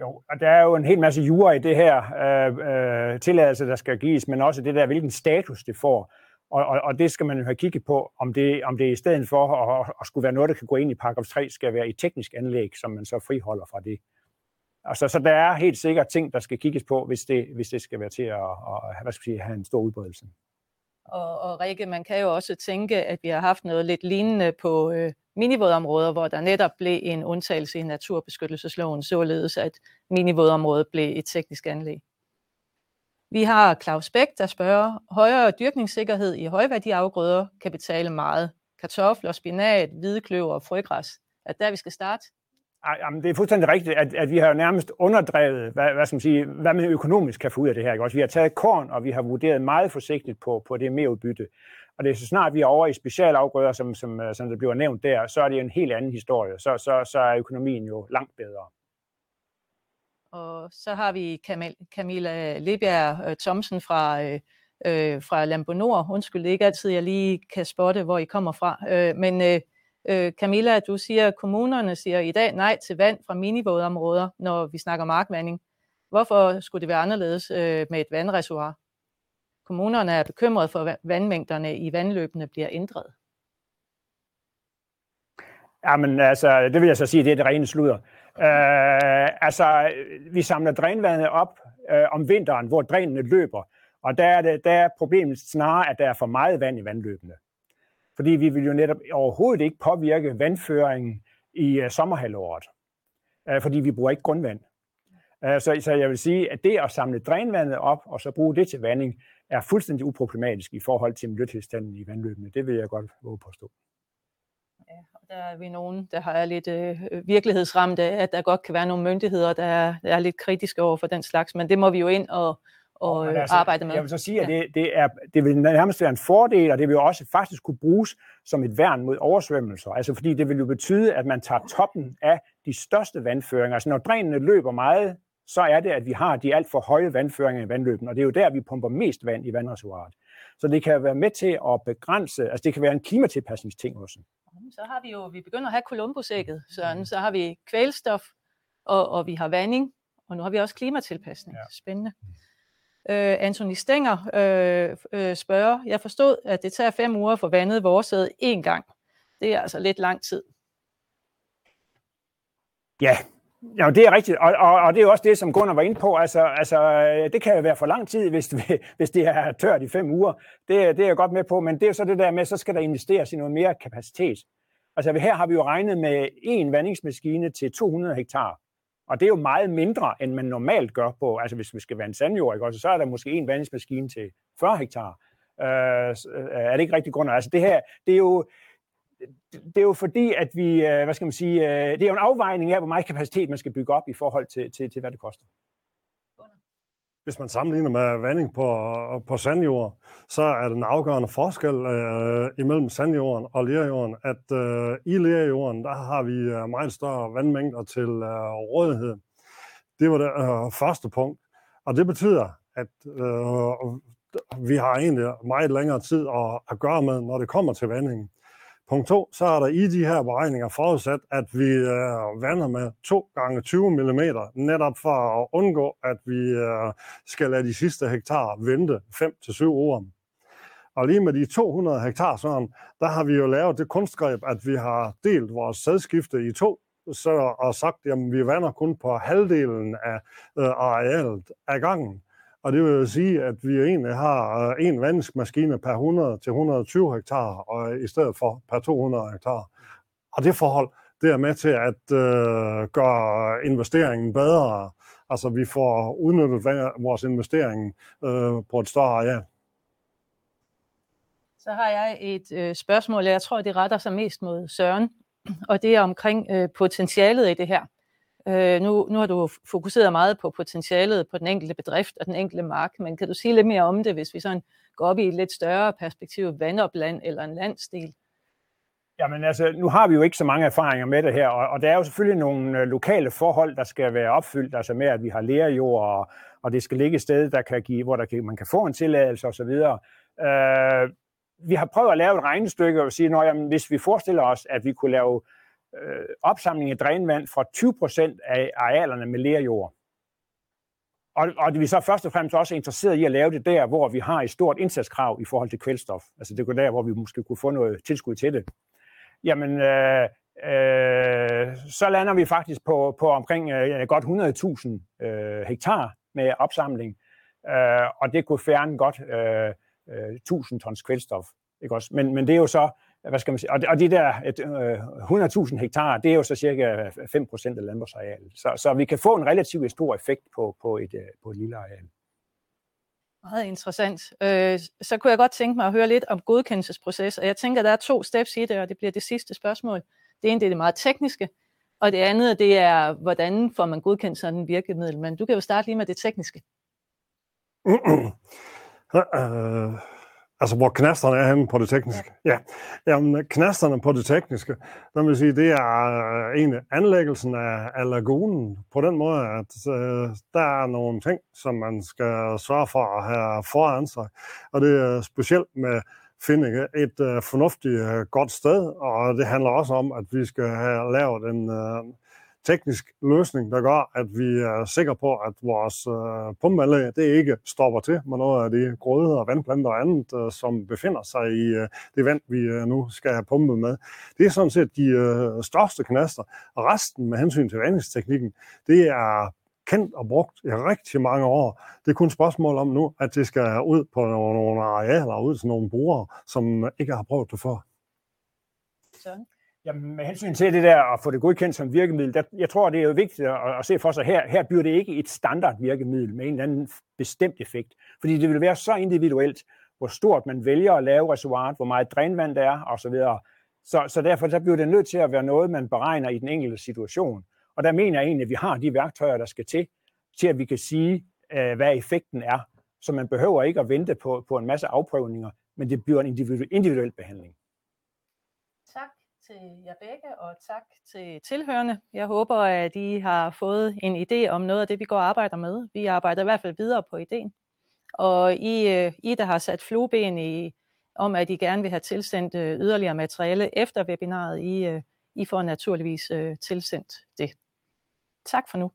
Jo, og der er jo en hel masse jure i det her øh, øh, tilladelse, der skal gives, men også det der, hvilken status det får. Og, og, og det skal man jo have kigget på, om det, om det i stedet for at, at skulle være noget, der kan gå ind i paragraf 3, skal være i teknisk anlæg, som man så friholder fra det. Altså, så der er helt sikkert ting, der skal kigges på, hvis det, hvis det skal være til at, at hvad skal jeg sige, have en stor udbredelse. Og, og Rikke, man kan jo også tænke, at vi har haft noget lidt lignende på øh, minivådområder, hvor der netop blev en undtagelse i naturbeskyttelsesloven, således at minivådområdet blev et teknisk anlæg. Vi har Claus Bæk, der spørger, højere dyrkningssikkerhed i højværdiafgrøder kan betale meget. Kartofler, spinat, hvidekløver og frøgræs. Er der, vi skal starte? Jamen, det er fuldstændig rigtigt, at, at vi har nærmest underdrevet, hvad, hvad, skal man sige, hvad man økonomisk kan få ud af det her. Ikke? Også vi har taget korn, og vi har vurderet meget forsigtigt på, på det mere udbytte. Og det er så snart vi er over i specialafgrøder, som, som, øh, som det bliver nævnt der, så er det en helt anden historie. Så, så, så er økonomien jo langt bedre. Og så har vi Camilla Lebjerg øh, Thomsen fra, øh, øh, fra Lambo Nord. Undskyld, det er ikke altid, jeg lige kan spotte, hvor I kommer fra. Øh, men øh, Øh, Camilla, du siger, at kommunerne siger i dag nej til vand fra minivådområder, når vi snakker markvanding. Hvorfor skulle det være anderledes øh, med et vandreservoir? Kommunerne er bekymrede for, at vandmængderne i vandløbene bliver ændret. Jamen, altså, det vil jeg så sige, det er det rene sludder. Øh, altså, vi samler drænvandet op øh, om vinteren, hvor drænene løber, Og der er, det, der er problemet snarere, at der er for meget vand i vandløbene. Fordi vi vil jo netop overhovedet ikke påvirke vandføringen i øh, sommerhalvåret. Øh, fordi vi bruger ikke grundvand. Øh, så, så jeg vil sige, at det at samle drænvandet op og så bruge det til vanding, er fuldstændig uproblematisk i forhold til miljøtilstanden i vandløbene. Det vil jeg godt våge påstå. Og der er vi nogen, der har lidt øh, virkelighedsramt af, at der godt kan være nogle myndigheder, der er, der er lidt kritiske over for den slags, men det må vi jo ind og, og Men altså, arbejde med. Jeg vil så sige, at det, det, er, det vil nærmest være en fordel, og det vil jo også faktisk kunne bruges som et værn mod oversvømmelser. Altså fordi det vil jo betyde, at man tager toppen af de største vandføringer. Altså når drænene løber meget, så er det, at vi har de alt for høje vandføringer i vandløben, og det er jo der, vi pumper mest vand i vandreservoiret. Så det kan være med til at begrænse, altså det kan være en klimatilpasningsting også. Så har vi jo, vi begynder at have Columbusægget, så, så har vi kvælstof, og, og vi har vanding, og nu har vi også klimatilpasning. Ja. Spændende. Øh, Anthony Stenger øh, øh, spørger, jeg forstod, at det tager fem uger for vandet vores én gang. Det er altså lidt lang tid. Ja, Ja, det er rigtigt, og, og, og det er også det, som Gunnar var inde på. Altså, altså, det kan jo være for lang tid, hvis, hvis det er tørt i fem uger. Det, det er jeg godt med på, men det er jo så det der med, så skal der investeres i noget mere kapacitet. Altså her har vi jo regnet med en vandingsmaskine til 200 hektar, og det er jo meget mindre, end man normalt gør på, altså hvis vi skal vande sandjord, ikke? Også, så er der måske en vandingsmaskine til 40 hektar. Øh, øh, er det ikke rigtig grund? Altså det her, det er jo, det er jo fordi, at vi, øh, hvad skal man sige, øh, det er jo en afvejning af, hvor meget kapacitet man skal bygge op i forhold til, til, til hvad det koster. Hvis man sammenligner med vanding på, øh, på sandjord, så er den afgørende forskel øh, imellem sandjorden og lerjorden, at øh, i lerjorden, der har vi meget større vandmængder til øh, rådighed. Det var det øh, første punkt. Og det betyder, at øh, vi har egentlig meget længere tid at, at gøre med, når det kommer til vandingen. Punkt to, så er der i de her beregninger forudsat, at vi øh, vander med 2 gange 20 mm, netop for at undgå, at vi øh, skal lade de sidste hektar vente 5-7 år. Og lige med de 200 hektar, sådan, der har vi jo lavet det kunstgreb, at vi har delt vores sædskifte i to, så, og sagt, at vi vander kun på halvdelen af øh, arealet af gangen. Og det vil sige, at vi egentlig har øh, en vandingsmaskine per 100 til 120 hektar, og i stedet for per 200 hektar. Og det forhold, det er med til at øh, gøre investeringen bedre. Altså vi får udnyttet vores investering øh, på et større areal. Så har jeg et øh, spørgsmål, jeg tror, det retter sig mest mod Søren, og det er omkring øh, potentialet i det her. Øh, nu, nu har du fokuseret meget på potentialet på den enkelte bedrift og den enkelte mark, men kan du sige lidt mere om det, hvis vi sådan går op i et lidt større perspektiv, vandopland eller en landsdel? Jamen altså, nu har vi jo ikke så mange erfaringer med det her, og, og der er jo selvfølgelig nogle øh, lokale forhold, der skal være opfyldt, altså med, at vi har lærerjord, og, og det skal ligge et sted, der kan give, hvor der kan, man kan få en tilladelse osv. Øh, vi har prøvet at lave et regnestykke og sige, at hvis vi forestiller os, at vi kunne lave øh, opsamling af drænvand fra 20 procent af arealerne med lerjord. Og, og vi så først og fremmest også interesseret i at lave det der, hvor vi har et stort indsatskrav i forhold til kvælstof. Altså det er der, hvor vi måske kunne få noget tilskud til det. Jamen, øh, øh, så lander vi faktisk på, på omkring øh, godt 100.000 øh, hektar med opsamling. Øh, og det kunne fjerne godt øh, øh, 1000 tons kvælstof. Ikke også? Men, men det er jo så hvad skal man sige, og, og de der øh, 100.000 hektar, det er jo så cirka 5 procent af landbrugsarealet. Så, så vi kan få en relativt stor effekt på, på, et, øh, på et lille areal. Meget interessant. Øh, så kunne jeg godt tænke mig at høre lidt om godkendelsesproces, og jeg tænker, at der er to steps i det, og det bliver det sidste spørgsmål. Det ene det er det meget tekniske, og det andet det er, hvordan får man godkendt sådan en virkemiddel. Men du kan jo starte lige med det tekniske. Uh, Altså, hvor knasterne er henne på det tekniske. Ja. ja. Jamen, knasterne på det tekniske, der vil sige, det er øh, egentlig anlæggelsen af, af lagunen på den måde, at uh, der er nogle ting, som man skal sørge for at have foran sig. Og det er specielt med finde et uh, fornuftigt uh, godt sted, og det handler også om, at vi skal have lavet en, uh, teknisk løsning, der gør, at vi er sikre på, at vores øh, pumpeanlæg det ikke stopper til med noget af de grøde og vandplanter og andet, øh, som befinder sig i øh, det vand, vi øh, nu skal have pumpet med. Det er sådan set de øh, største knaster, og resten med hensyn til vandingsteknikken, det er kendt og brugt i rigtig mange år. Det er kun et spørgsmål om nu, at det skal ud på nogle arealer, ud til nogle brugere, som ikke har prøvet det før. Sådan. Jamen, med hensyn til det der at få det godkendt som virkemiddel, der, jeg tror, det er jo vigtigt at, at se for sig her. Her bliver det ikke et standard virkemiddel med en eller anden bestemt effekt, fordi det vil være så individuelt, hvor stort man vælger at lave reservoiret, hvor meget drænvand der er osv. Så, så derfor så bliver det nødt til at være noget, man beregner i den enkelte situation. Og der mener jeg egentlig, at vi har de værktøjer, der skal til, til at vi kan sige, øh, hvad effekten er. Så man behøver ikke at vente på, på en masse afprøvninger, men det bliver en individuel, individuel behandling. Til jer begge, og tak til tilhørende. Jeg håber, at I har fået en idé om noget af det, vi går og arbejder med. Vi arbejder i hvert fald videre på ideen. Og I, øh, I der har sat flueben i, om, at I gerne vil have tilsendt øh, yderligere materiale efter webinaret, I, øh, I får naturligvis tilsendt det. Tak for nu.